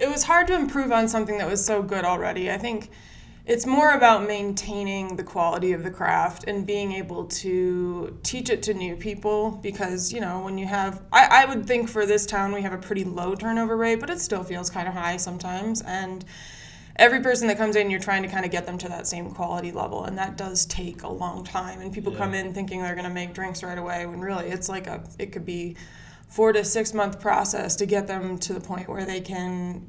it was hard to improve on something that was so good already. I think it's more about maintaining the quality of the craft and being able to teach it to new people because you know when you have I, I would think for this town we have a pretty low turnover rate but it still feels kind of high sometimes and every person that comes in you're trying to kind of get them to that same quality level and that does take a long time and people Yeah. come in thinking they're going to make drinks right away when really it's like a it could be four to six month process to get them to the point where they can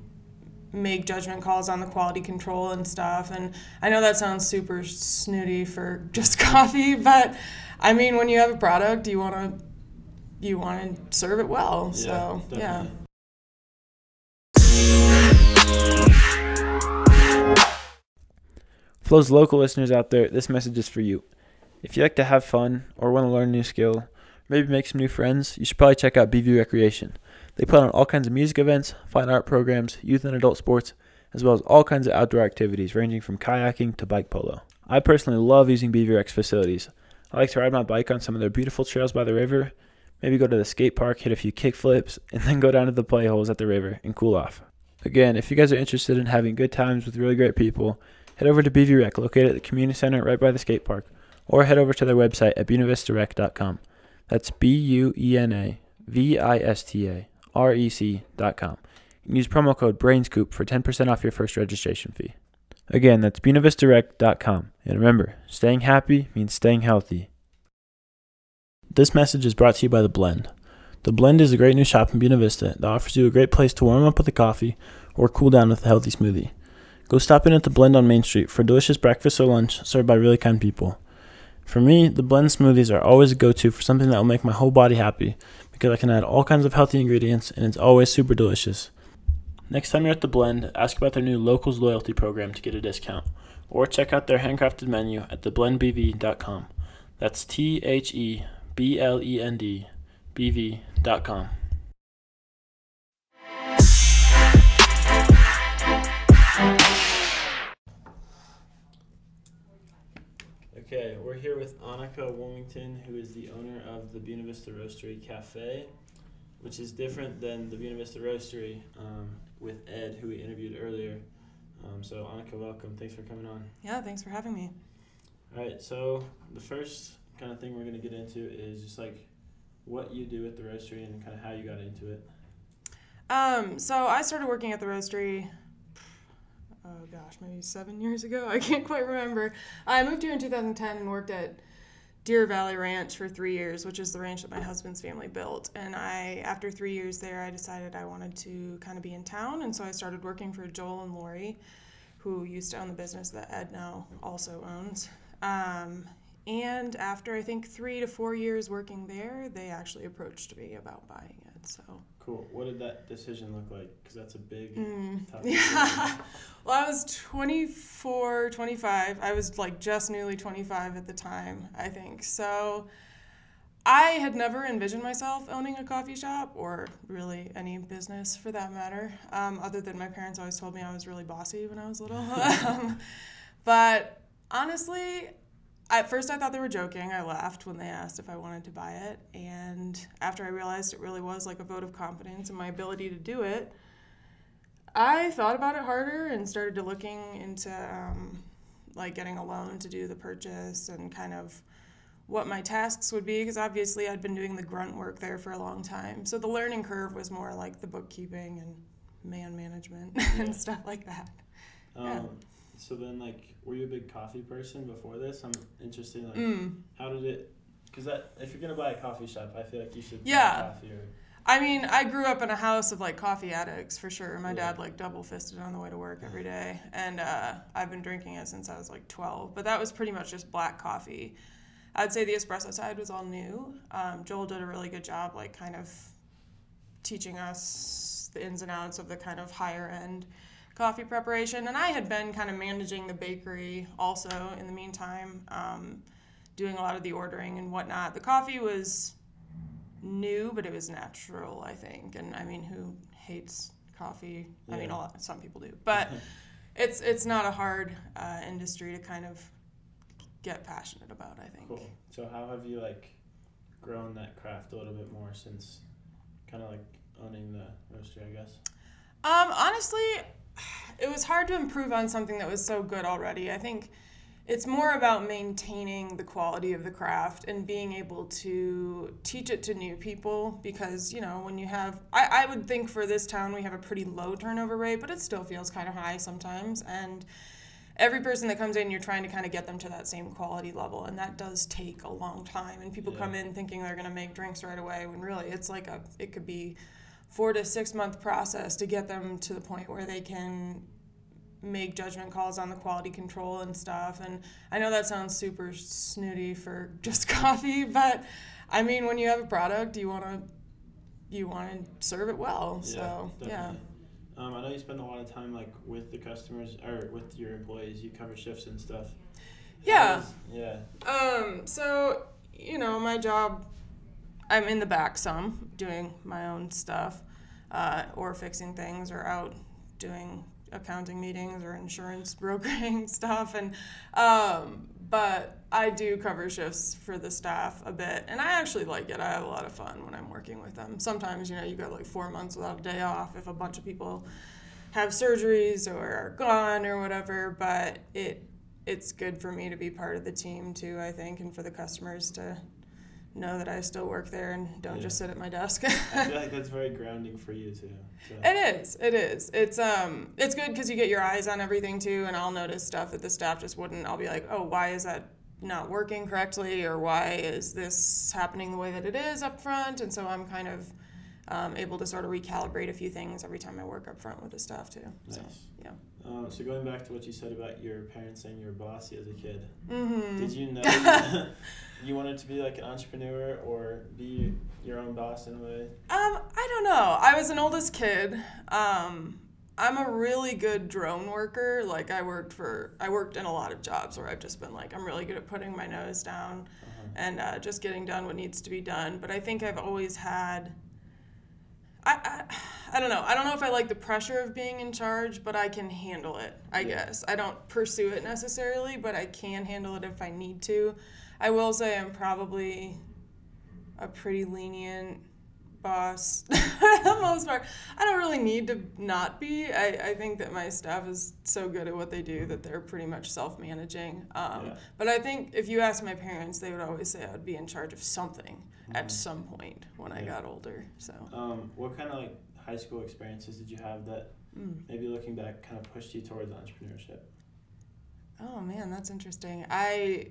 make judgment calls on the quality control and stuff. And I know that sounds super snooty for just coffee, but I mean, when you have a product, you want to you want to serve it well. so yeah. definitely. For those local listeners out there, this message is for you. If you like to have fun or want to learn a new skill, maybe make some new friends, you should probably check out BV Recreation. They put on all kinds of music events, fine art programs, youth and adult sports, as well as all kinds of outdoor activities ranging from kayaking to bike polo. I personally love using BV Rec's facilities. I like to ride my bike on some of their beautiful trails by the river, maybe go to the skate park, hit a few kick flips, and then go down to the play holes at the river and cool off. Again, if you guys are interested in having good times with really great people, head over to BV Rec, located at the community center right by the skate park, or head over to their website at buenavistarec.com. That's B U E N A V I S T A R E C.com. And use promo code BRAINSCOOP for 10% off your first registration fee. Again, that's buenavistarec.com. And remember, staying happy means staying healthy. This message is brought to you by The Blend. The Blend is a great new shop in Buena Vista that offers you a great place to warm up with a coffee or cool down with a healthy smoothie. Go stop in at The Blend on Main Street for delicious breakfast or lunch served by really kind people. For me, the blend smoothies are always a go to for something that will make my whole body happy because I can add all kinds of healthy ingredients and it's always super delicious. Next time you're at the blend, ask about their new Locals Loyalty program to get a discount, or check out their handcrafted menu at theblendbv.com. That's T H E B L E N D B V.com. Okay, we're here with Annika Woolmington, who is the owner of the Buena Vista Roastery Cafe, which is different than the Buena Vista Roastery um, with Ed, who we interviewed earlier. Um, so, Annika, welcome. Thanks for coming on. Yeah, thanks for having me. All right, so the first kind of thing we're going to get into is just like what you do at the roastery and kind of how you got into it. Um, so I started working at the roastery. Oh gosh, maybe seven years ago. I can't quite remember. I moved here in 2010 and worked at Deer Valley Ranch for three years, which is the ranch that my husband's family built. And I, after three years there, I decided I wanted to kind of be in town, and so I started working for Joel and Lori, who used to own the business that Ed now also owns. Um, and after I think three to four years working there, they actually approached me about buying it. So. Cool. What did that decision look like? Because that's a big, Mm, tough yeah. Well, I was 24, 25. I was like just newly 25 at the time, I think. So I had never envisioned myself owning a coffee shop or really any business for that matter, um, other than my parents always told me I was really bossy when I was little. um, but honestly, at first I thought they were joking. I laughed when they asked if I wanted to buy it. And after I realized it really was like a vote of confidence in my ability to do it, I thought about it harder and started to looking into um, like getting a loan to do the purchase and kind of what my tasks would be because obviously I'd been doing the grunt work there for a long time. So the learning curve was more like the bookkeeping and man management Yeah. and stuff like that. Um, Yeah. So then, like, were you a big coffee person before this? I'm interested. in, Like, Mm. how did it? Because that, if you're gonna buy a coffee shop, I feel like you should. Yeah. Coffee or, I mean, I grew up in a house of like coffee addicts for sure. My Yeah. dad like double fisted on the way to work every day, and uh, I've been drinking it since I was like 12. But that was pretty much just black coffee. I'd say the espresso side was all new. Um, Joel did a really good job, like kind of teaching us the ins and outs of the kind of higher end coffee preparation. And I had been kind of managing the bakery also in the meantime, um, doing a lot of the ordering and whatnot. The coffee was new, but it was natural, I think. And I mean, who hates coffee? I mean, a lot. Some people do, but it's it's not a hard uh, industry to kind of get passionate about. I think. cool. So how have you like grown that craft a little bit more since kind of like owning the roastery? I guess. Um, honestly, it was hard to improve on something that was so good already. I think it's more about maintaining the quality of the craft and being able to teach it to new people because you know when you have I, I would think for this town we have a pretty low turnover rate but it still feels kind of high sometimes and every person that comes in you're trying to kind of get them to that same quality level and that does take a long time and people Yeah. come in thinking they're going to make drinks right away when really it's like a it could be four to six month process to get them to the point where they can make judgment calls on the quality control and stuff. And I know that sounds super snooty for just coffee, but I mean, when you have a product, you want to you want to serve it well. so yeah, definitely. Um, I know you spend a lot of time like with the customers or with your employees. You cover shifts and stuff. Yeah. Yeah. Um, so you know, my job, I'm in the back some, doing my own stuff, uh, or fixing things, or out doing accounting meetings or insurance brokering stuff, and um, but I do cover shifts for the staff a bit, and I actually like it. I have a lot of fun when I'm working with them. Sometimes, you know, you go like four months without a day off if a bunch of people have surgeries or are gone or whatever, but it it's good for me to be part of the team too, I think, and for the customers to know that I still work there and don't just sit at my desk. I feel like that's very grounding for you too. So. It is. It is. It's um. It's good because you get your eyes on everything too, and I'll notice stuff that the staff just wouldn't. I'll be like, oh, why is that not working correctly, or why is this happening the way that it is up front? And so I'm kind of um, able to sort of recalibrate a few things every time I work up front with the staff too. Nice. So yeah. Um, so going back to what you said about your parents and your bossy as a kid, Mm-hmm. did you know you wanted to be like an entrepreneur or be your own boss in a way? Um, I don't know. I was an oldest kid. Um, I'm a really good drone worker. Like I worked for, I worked in a lot of jobs where I've just been like, I'm really good at putting my nose down Uh-huh. and uh, just getting done what needs to be done. But I think I've always had. I, I, I don't know. I don't know if I like the pressure of being in charge, but I can handle it, I Yeah. guess. I don't pursue it necessarily, but I can handle it if I need to. I will say I'm probably a pretty lenient boss for the most part. I don't really need to not be. I, I think that my staff is so good at what they do that they're pretty much self managing. Um, Yeah. But I think if you ask my parents, they would always say I would be in charge of something at Mhm. some point when I got older. So, Um, what kind of like high school experiences did you have that mm. maybe looking back kind of pushed you towards entrepreneurship? oh man, that's interesting. I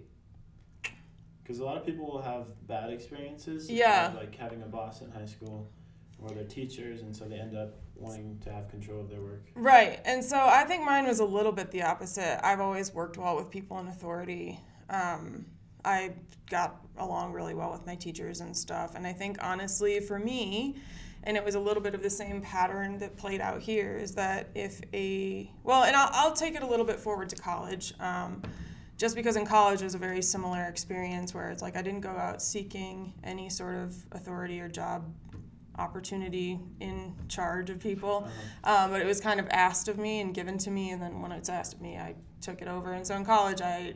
Because a lot of people will have bad experiences. of, Yeah. like having a boss in high school or their teachers, and so they end up wanting to have control of their work. Right. And so I think mine was a little bit the opposite. I've always worked well with people in authority. Um, I got along really well with my teachers and stuff. And I think, honestly, for me, and it was a little bit of the same pattern that played out here is that if a, well, and I'll, I'll take it a little bit forward to college. Um, just because in college it was a very similar experience where it's like I didn't go out seeking any sort of authority or job opportunity in charge of people. Uh-huh. Um, but it was kind of asked of me and given to me, and then when it's asked of me, I took it over. And so in college, I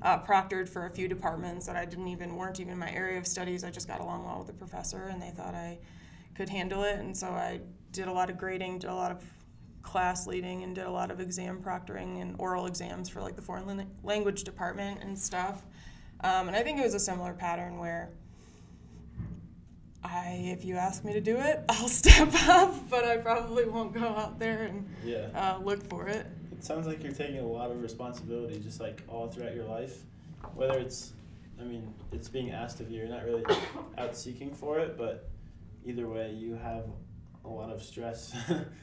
uh, proctored for a few departments that I didn't even weren't even my area of studies. I just got along well with the professor, and they thought I could handle it. And so I did a lot of grading, did a lot of class leading, and did a lot of exam proctoring and oral exams for like the foreign language department and stuff. Um, and I think it was a similar pattern where I, if you ask me to do it, I'll step up, but I probably won't go out there and Yeah. uh, look for it. It sounds like you're taking a lot of responsibility just like all throughout your life. Whether it's, I mean, it's being asked of you, you're not really out seeking for it, but either way, you have a lot of stress, Um,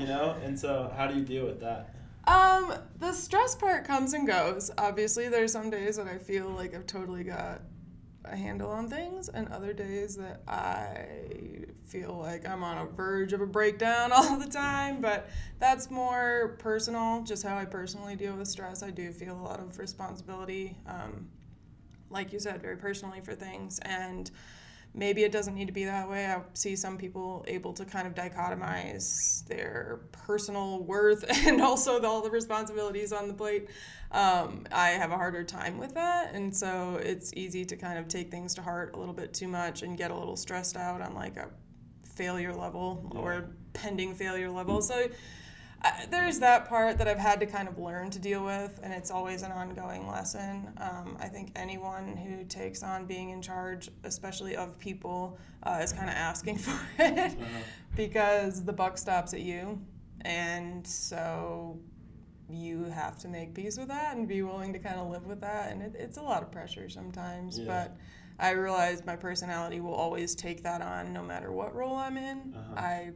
you know? And so, how do you deal with that? um, the stress part comes and goes. Obviously, there's some days that I feel like I've totally got a handle on things, and other days that I feel like I'm on a verge of a breakdown all the time. But that's more personal, just how I personally deal with stress. I do feel a lot of responsibility, um, like you said, very personally for things. And maybe it doesn't need to be that way. I see some people able to kind of dichotomize their personal worth and also the, all the responsibilities on the plate. Um, I have a harder time with that, and so it's easy to kind of take things to heart a little bit too much and get a little stressed out on like a failure level Yeah. or pending failure level. So there's that part that I've had to kind of learn to deal with, and it's always an ongoing lesson. Um, I think anyone who takes on being in charge, especially of people, uh, is kind of asking for it Uh-huh. because the buck stops at you, and so you have to make peace with that and be willing to kind of live with that, and it, it's a lot of pressure sometimes, Yeah. but. I realize my personality will always take that on no matter what role I'm in. Uh-huh. I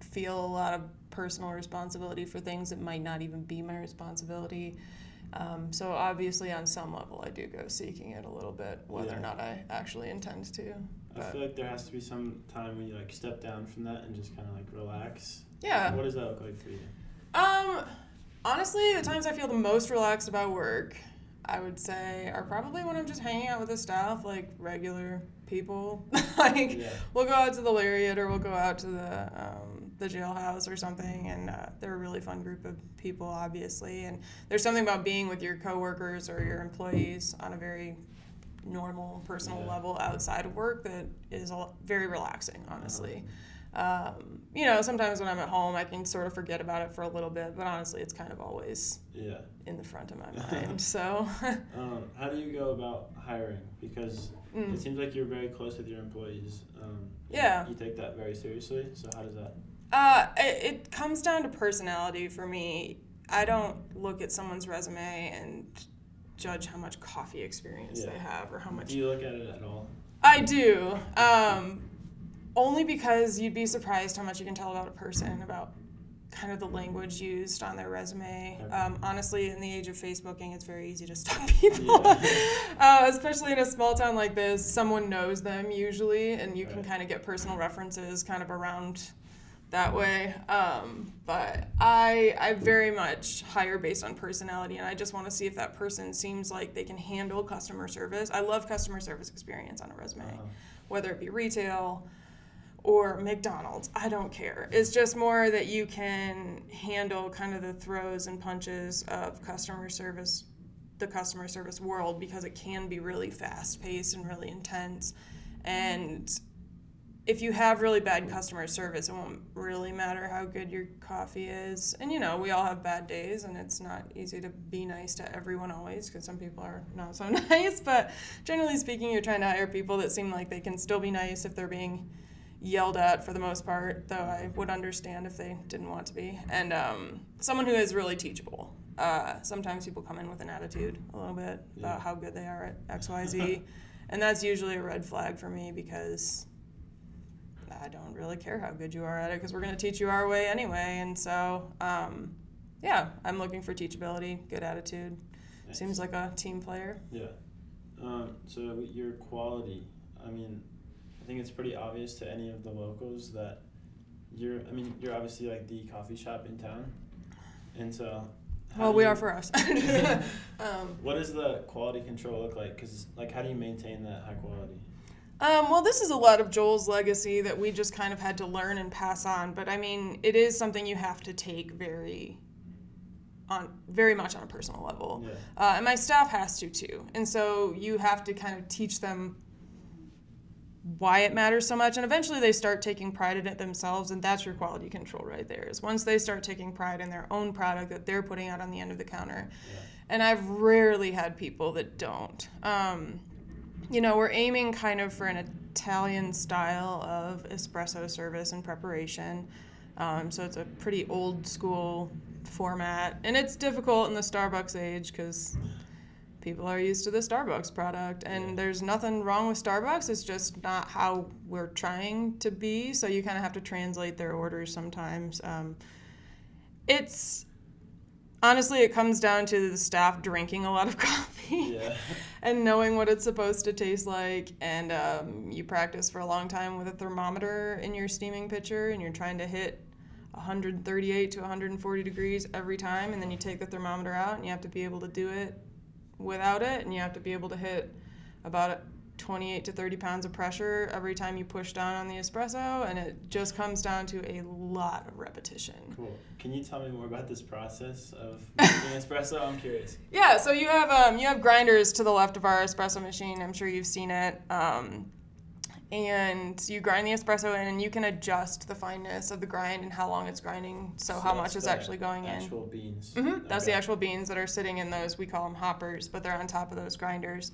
feel a lot of personal responsibility for things that might not even be my responsibility. Um, so obviously, on some level, I do go seeking it a little bit, whether Yeah. or not I actually intend to. I feel like there has to be some time when you like step down from that and just kind of like relax. yeah, What does that look like for you? um, honestly, the times I feel the most relaxed about work, I would say, are probably when I'm just hanging out with the staff, like regular people. like Yeah. we'll go out to the Lariat or we'll go out to the um, the jailhouse or something, and uh, they're a really fun group of people, obviously. And there's something about being with your coworkers or your employees on a very normal, personal Yeah. level outside of work that is a, very relaxing, honestly. Um, you know, sometimes when I'm at home, I can sort of forget about it for a little bit, but honestly, it's kind of always Yeah. in the front of my mind. so, Um, how do you go about hiring? Because mm. it seems like you're very close with your employees. Um, you- Yeah. You take that very seriously. So how does that? Uh, it, it comes down to personality for me. I don't look at someone's resume and judge how much coffee experience Yeah. they have or how much. Do you look at it at all? I do. Um, only because you'd be surprised how much you can tell about a person, about kind of the language used on their resume. Okay. Um, honestly, in the age of Facebooking, it's very easy to stalk people. Yeah. uh, especially in a small town like this, someone knows them usually, and you can kind of get personal references kind of around that way. Um, but I, I very much hire based on personality, and I just want to see if that person seems like they can handle customer service. I love customer service experience on a resume Uh, whether it be retail or McDonald's, I don't care. It's just more that you can handle kind of the throws and punches of customer service, the customer service world, because it can be really fast paced and really intense. And if you have really bad customer service, it won't really matter how good your coffee is. And you know, we all have bad days, and it's not easy to be nice to everyone always because some people are not so nice. But generally speaking, you're trying to hire people that seem like they can still be nice if they're being yelled at for the most part, though I would understand if they didn't want to be. And um, someone who is really teachable. Uh, sometimes people come in with an attitude a little bit Yeah. about how good they are at XYZ. and that's usually a red flag for me because I don't really care how good you are at it because we're going to teach you our way anyway. And so, um, yeah, I'm looking for teachability, good attitude. nice. Seems like a team player. Yeah. Um, so your quality, I mean, I think it's pretty obvious to any of the locals that you're. I mean, you're obviously like the coffee shop in town, and so. Well, we you- are for us. um, What does the quality control look like? Because like, how do you maintain that high quality? Um, well, this is a lot of Joel's legacy that we just kind of had to learn and pass on. But I mean, it is something you have to take very on very much on a personal level. Yeah. Uh, and my staff has to too. And so you have to kind of teach them why it matters so much. And eventually they start taking pride in it themselves. And that's your quality control right there is once they start taking pride in their own product that they're putting out on the end of the counter. Yeah. And I've rarely had people that don't. Um, you know, we're aiming kind of for an Italian style of espresso service and preparation. Um, so it's a pretty old school format. And it's difficult in the Starbucks age because people are used to the Starbucks product. And there's nothing wrong with Starbucks, it's just not how we're trying to be. So you kind of have to translate their orders sometimes. Um, it's honestly, it comes down to the staff drinking a lot of coffee Yeah. and knowing what it's supposed to taste like. And um, you practice for a long time with a thermometer in your steaming pitcher, and you're trying to hit 138 to 140 degrees every time. And then you take the thermometer out, and you have to be able to do it without it, and you have to be able to hit about 28 to 30 pounds of pressure every time you push down on the espresso. And it just comes down to a lot of repetition. Cool. Can you tell me more about this process of making espresso? I'm curious. Yeah, so you have um, you have grinders to the left of our espresso machine. I'm sure you've seen it. Um, and you grind the espresso in, and you can adjust the fineness of the grind and how long it's grinding, so, how much is actually going in. Actual beans. hmm That's the actual beans that are sitting in those. We call them hoppers, but they're on top of those grinders.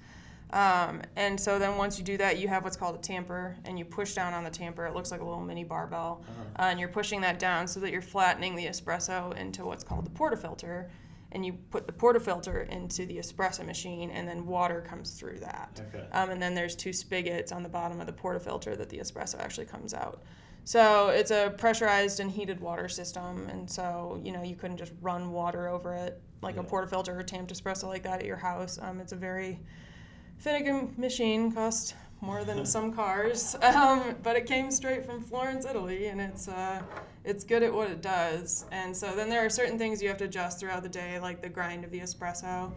Um, and so then once you do that, you have what's called a tamper, and you push down on the tamper. It looks like a little mini barbell, Uh-huh. uh, and you're pushing that down so that you're flattening the espresso into what's called the portafilter. And you put the portafilter into the espresso machine, and then water comes through that. Okay. Um, and then there's two spigots on the bottom of the portafilter that the espresso actually comes out. So it's a pressurized and heated water system, and so you know you couldn't just run water over it like a Yeah. portafilter or tamped espresso like that at your house. Um, it's a very Finnegan machine, cost more than some cars, um, but it came straight from Florence, Italy, and it's uh, it's good at what it does. And so then there are certain things you have to adjust throughout the day, like the grind of the espresso.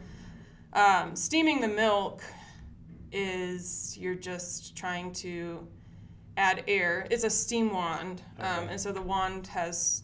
Um, steaming the milk is you're just trying to add air. It's a steam wand, um, Okay. and so the wand has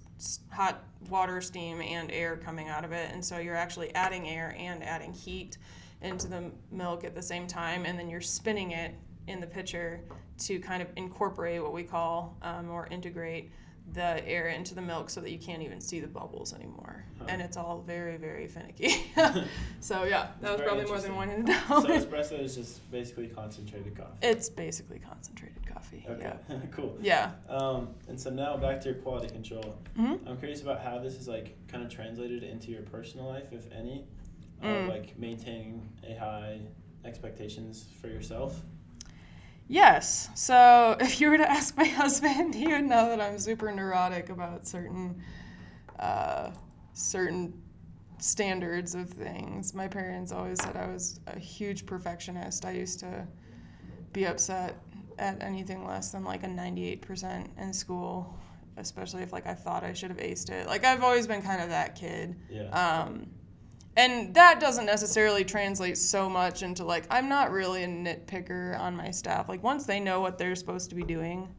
hot water, steam, and air coming out of it, and so you're actually adding air and adding heat into the milk at the same time, and then you're spinning it in the pitcher to kind of incorporate what we call um, or integrate the air into the milk so that you can't even see the bubbles anymore. Huh. And it's all very, very finicky. so yeah, that was probably more than one to know. so espresso is just basically concentrated coffee. It's basically concentrated coffee. Okay. Yeah. cool. Yeah. Um, and so now back to your quality control. hmm I'm curious about how this is like kind of translated into your personal life, if any, of Mm. like maintaining a high expectations for yourself. Yes. So if you were to ask my husband, he would know that I'm super neurotic about certain uh, certain standards of things. My parents always said I was a huge perfectionist. I used to be upset at anything less than like a 98% in school, especially if like I thought I should have aced it. Like I've always been kind of that kid. Yeah. Um, and that doesn't necessarily translate so much into like I'm not really a nitpicker on my staff. Like once they know what they're supposed to be doing,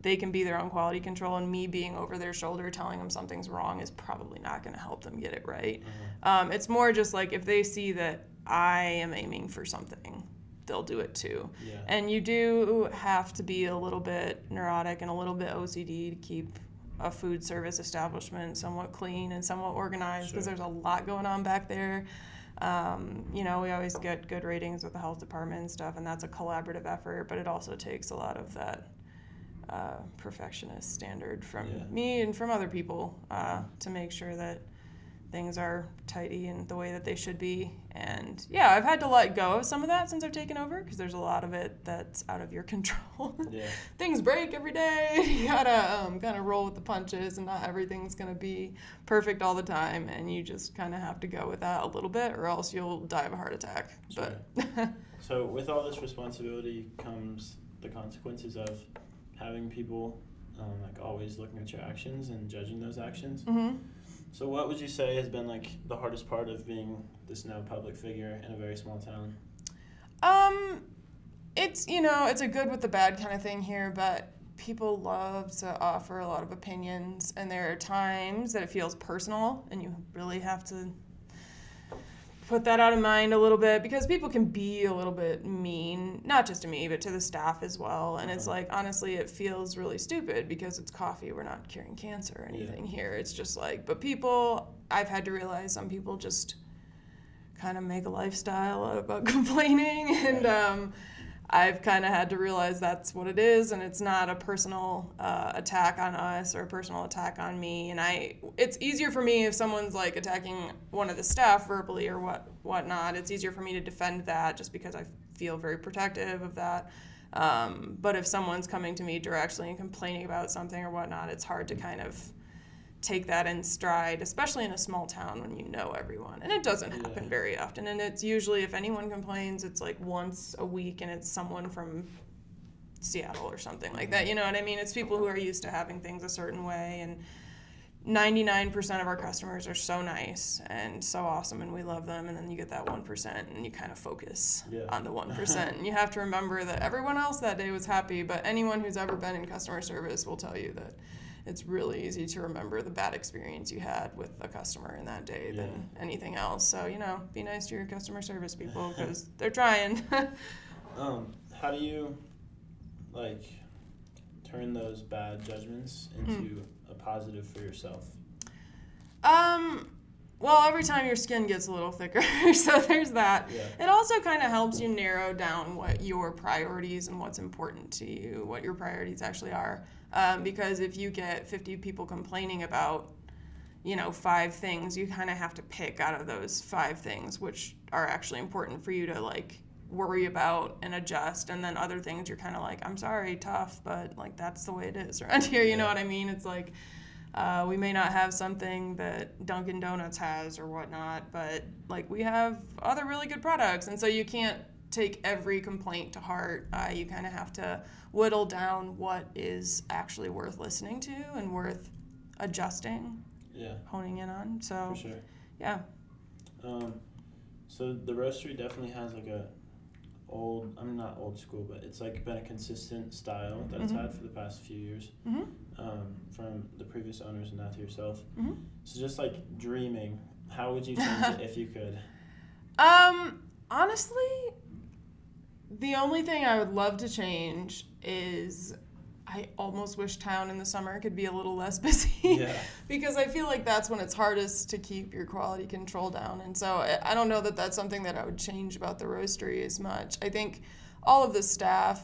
they can be their own quality control. And me being over their shoulder telling them something's wrong is probably not going to help them get it right. Uh-huh. Um, it's more just like if they see that I am aiming for something, they'll do it too. Yeah. And you do have to be a little bit neurotic and a little bit OCD to keep a food service establishment somewhat clean and somewhat organized because Sure. there's a lot going on back there. Um, you know, we always get good ratings with the health department and stuff, and that's a collaborative effort, but it also takes a lot of that uh, perfectionist standard from Yeah. me and from other people uh, to make sure that things are tidy and the way that they should be. And yeah, I've had to let go of some of that since I've taken over because there's a lot of it that's out of your control. Yeah. things break every day. You gotta um, kind of roll with the punches, and not everything's gonna be perfect all the time. And you just kind of have to go with that a little bit, or else you'll die of a heart attack. But So with all this responsibility comes the consequences of having people um, like always looking at your actions and judging those actions. hmm So what would you say has been like the hardest part of being this now public figure in a very small town? Um, it's you know it's a good with the bad kind of thing here, but people love to offer a lot of opinions, and there are times that it feels personal, and you really have to put that out of mind a little bit because people can be a little bit mean, not just to me, but to the staff as well. And it's like honestly, it feels really stupid because it's coffee. We're not curing cancer or anything here. It's just like, but people, I've had to realize some people just kind of make a lifestyle out about complaining and um, i've kind of had to realize that's what it is and it's not a personal uh, attack on us or a personal attack on me. And i it's easier for me if someone's like attacking one of the staff verbally or what whatnot. It's easier for me to defend that just because i feel very protective of that. Um, but if someone's coming to me directly and complaining about something or whatnot it's hard to kind of take that in stride, especially in a small town when you know everyone. And it doesn't happen Yeah. very often. And it's usually, if anyone complains, it's like once a week and it's someone from Seattle or something like that. You know what I mean? It's people who are used to having things a certain way. And 99% of our customers are so nice and so awesome and we love them. And then you get that 1% and you kind of focus Yeah. on the 1%. and you have to remember that everyone else that day was happy, but anyone who's ever been in customer service will tell you that it's really easy to remember the bad experience you had with a customer in that day than anything else. So, you know, be nice to your customer service people because they're trying. Um, how do you like turn those bad judgments into a positive for yourself? Um, well, every time your skin gets a little thicker, so there's that. Yeah. It also kind of helps you narrow down what your priorities and what's important to you, what your priorities actually are. Um, because if you get 50 people complaining about, you know, five things, you kind of have to pick out of those five things which are actually important for you to like worry about and adjust. And then other things you're kind of like, I'm sorry, tough, but like that's the way it is around here. You know what I mean? It's like, uh, we may not have something that Dunkin' Donuts has or whatnot, but like we have other really good products, and so you can't take every complaint to heart. Uh, you kind of have to whittle down what is actually worth listening to and worth adjusting, Yeah, honing in on. So for sure. yeah, Um, so the roastery definitely has like a old. I'm not old school, but it's like been a consistent style that it's Mhm. had for the past few years. hmm Um, from the previous owners and now to yourself. hmm So just like dreaming, how would you change it if you could? Um, honestly, the only thing I would love to change is I almost wish town in the summer could be a little less busy. Yeah. because I feel like that's when it's hardest to keep your quality control down. And so I- I don't know that that's something that I would change about the roastery as much. I think all of the staff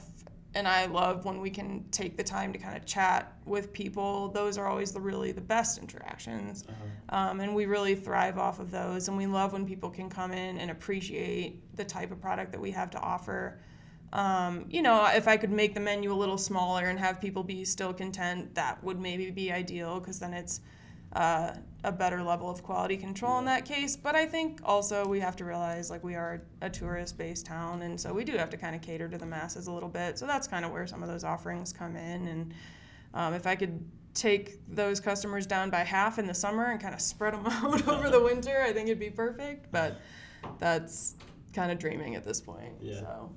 and I love when we can take the time to kind of chat with people. Those are always the really the best interactions. Uh-huh. Um, and we really thrive off of those. And we love when people can come in and appreciate the type of product that we have to offer. Um, you know, if I could make the menu a little smaller and have people be still content, that would maybe be ideal because then it's uh, a better level of quality control in that case. But I think also we have to realize like we are a tourist based town, and so we do have to kind of cater to the masses a little bit. So that's kind of where some of those offerings come in. And um, if I could take those customers down by half in the summer and kind of spread them out over the winter, I think it'd be perfect. But that's kind of dreaming at this point. Yeah. So.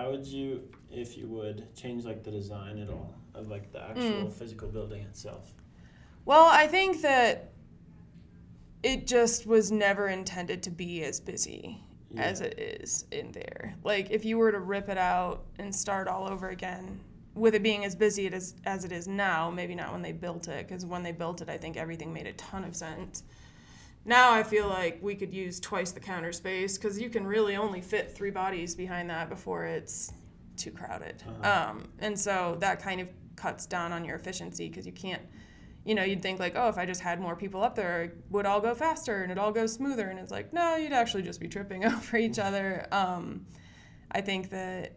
How would you, if you would, change like the design at all of like the actual mm. physical building itself? Well, I think that it just was never intended to be as busy as it is in there. Like if you were to rip it out and start all over again, with it being as busy is, as it is now, maybe not when they built it, because when they built it, I think everything made a ton of sense. Now I feel like we could use twice the counter space because you can really only fit three bodies behind that before it's too crowded. Uh-huh. Um, and so that kind of cuts down on your efficiency because you can't you know, you'd think like, oh, if I just had more people up there, it would all go faster and it all goes smoother. And it's like, no, you'd actually just be tripping over each other. Um, I think that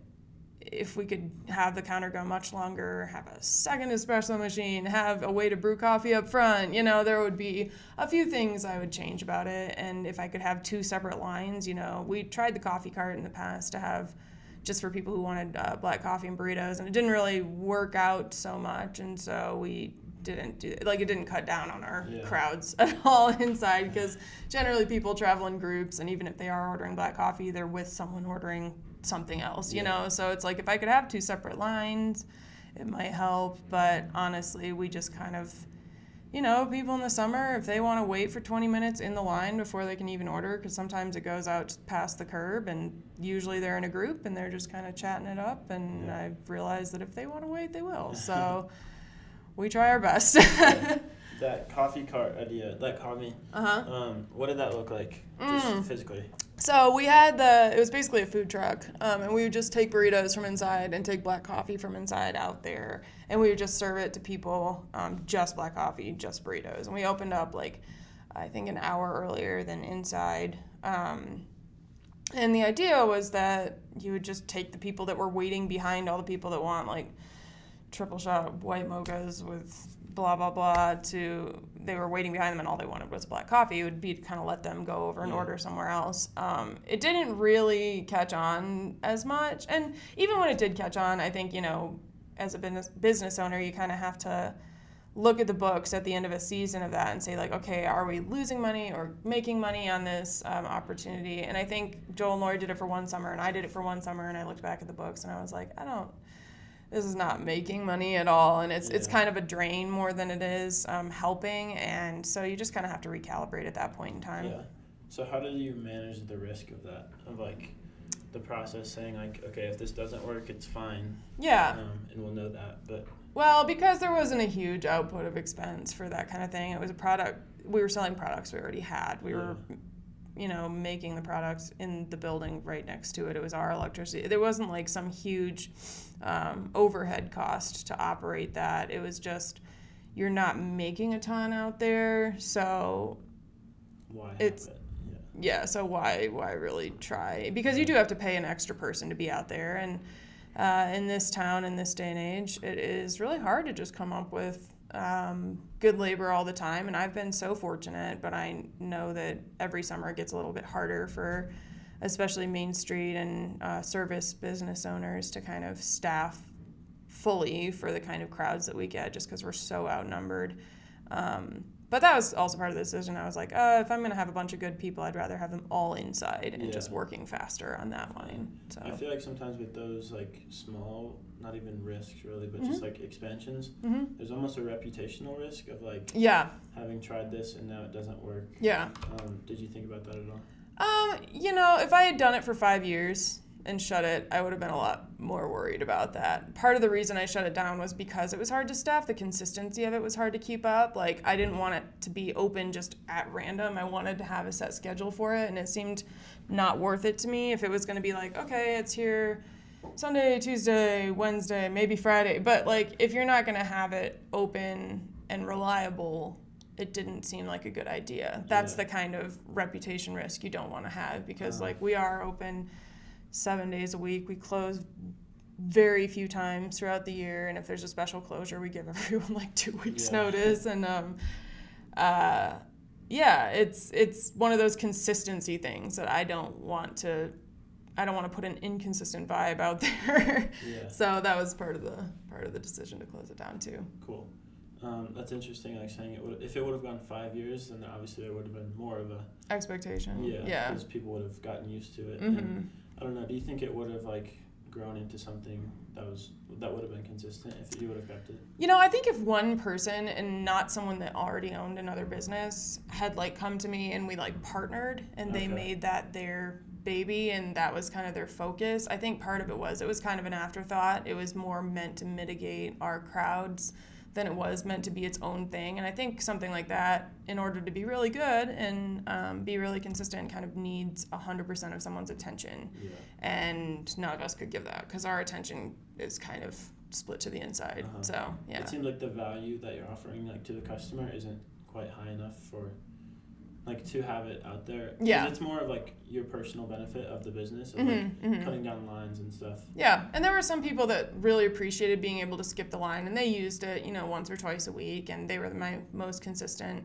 if we could have the counter go much longer, have a second espresso machine, have a way to brew coffee up front, you know, there would be a few things I would change about it. And if I could have two separate lines, you know, we tried the coffee cart in the past to have just for people who wanted uh, black coffee and burritos, and it didn't really work out so much. And so we didn't do like it didn't cut down on our Yeah. crowds at all inside because generally people travel in groups and even if they are ordering black coffee they're with someone ordering something else you Yeah. know so it's like if i could have two separate lines it might help but honestly we just kind of you know people in the summer if they want to wait for 20 minutes in the line before they can even order because sometimes it goes out past the curb and usually they're in a group and they're just kind of chatting it up and Yeah. i've realized that if they want to wait they will so we try our best That coffee cart idea, that caught me. uh-huh Um, what did that look like, just Mm. physically? So we had the it was basically a food truck, um, and we would just take burritos from inside and take black coffee from inside out there, and we would just serve it to people, um, just black coffee, just burritos, and we opened up like I think an hour earlier than inside. Um, and the idea was that you would just take the people that were waiting behind all the people that want like triple shot white mochas with blah blah blah to they were waiting behind them and all they wanted was black coffee it would be to kind of let them go over and Yeah. order somewhere else um, it didn't really catch on as much and even when it did catch on i think you know as a business business owner you kind of have to look at the books at the end of a season of that and say like okay are we losing money or making money on this um, opportunity and i think joel and lori did it for one summer and i did it for one summer and i looked back at the books and i was like i don't this is not making money at all and it's it's kind of a drain more than it is um, helping and so you just kind of have to recalibrate at that point in time Yeah. So how do you manage the risk of that? Of like, the process, saying like, okay, if this doesn't work, it's fine, Yeah. um, and we'll know that. But Well, because there wasn't a huge output of expense for that kind of thing, it was a product we were selling products we already had. We were, you know, making the products in the building right next to it. It was our electricity. There wasn't like some huge um, overhead cost to operate that. It was just you're not making a ton out there, so why It's- it? Yeah. yeah so why why really try because you do have to pay an extra person to be out there and uh, in this town in this day and age it is really hard to just come up with um, good labor all the time and i've been so fortunate but i know that every summer it gets a little bit harder for especially main street and uh, service business owners to kind of staff fully for the kind of crowds that we get just because we're so outnumbered um, but that was also part of the decision. I was like, uh, if I'm going to have a bunch of good people, I'd rather have them all inside and just working faster on that line. So, I feel like sometimes with those like small, not even risks really, but just like expansions, hmm there's almost a reputational risk of like yeah, having tried this and now it doesn't work. yeah. Um, did you think about that at all? Um, you know, if I had done it for five years and shut it, I would have been a lot more worried about that. Part of the reason I shut it down was because it was hard to staff. The consistency of it was hard to keep up. Like, I didn't want it to be open just at random. I wanted to have a set schedule for it, and it seemed not worth it to me if it was going to be like, okay, it's here Sunday, Tuesday, Wednesday, maybe Friday. But, like, if you're not going to have it open and reliable, it didn't seem like a good idea. That's Yeah. the kind of reputation risk you don't want to have because, Uh-huh. like, we are open seven days a week. We close very few times throughout the year, and if there's a special closure, we give everyone like two weeks Yeah. notice. And um, uh, yeah, it's it's one of those consistency things that I don't want to. I don't want to put an inconsistent vibe out there. Yeah. so that was part of the part of the decision to close it down too. Cool. Um, that's interesting. Like saying it would, if it would have gone five years, then obviously there would have been more of a Expectation. yeah, Yeah. because people would have gotten used to it. Mm-hmm. And I don't know. Do you think it would have like grown into something that was that would have been consistent if you would have kept it? You know, I think if one person and not someone that already owned another business had like come to me and we like partnered and they made that their baby and that was kind of their focus. I think part of it was it was kind of an afterthought. It was more meant to mitigate our crowds than it was meant to be its own thing. And I think something like that, in order to be really good and um, be really consistent, kind of needs 100% of someone's attention Yeah. and none of us could give that because our attention is kind of split to the inside. Uh-huh. So yeah, It seems like the value that you're offering like to the customer isn't quite high enough for like to have it out there. Yeah. It's more of like your personal benefit of the business of hmm like hmm cutting down lines and stuff. yeah. And there were some people that really appreciated being able to skip the line, and they used it, you know, once or twice a week, and they were my most consistent.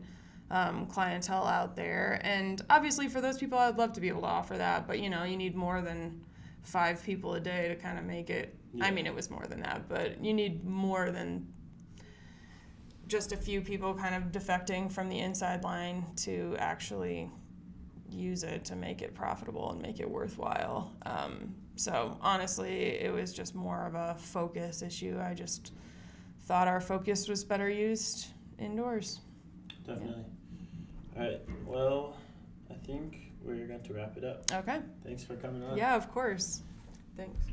Um, clientele out there, and obviously for those people, I'd love to be able to offer that. But you know, you need more than five people a day to kind of make it I mean, it was more than that, but you need more than just a few people kind of defecting from the inside line to actually use it to make it profitable and make it worthwhile. Um, so honestly, it was just more of a focus issue. I just thought our focus was better used indoors. Definitely. Yeah. All right. Well, I think we're going to wrap it up. Okay. Thanks for coming on. Yeah, of course. Thanks.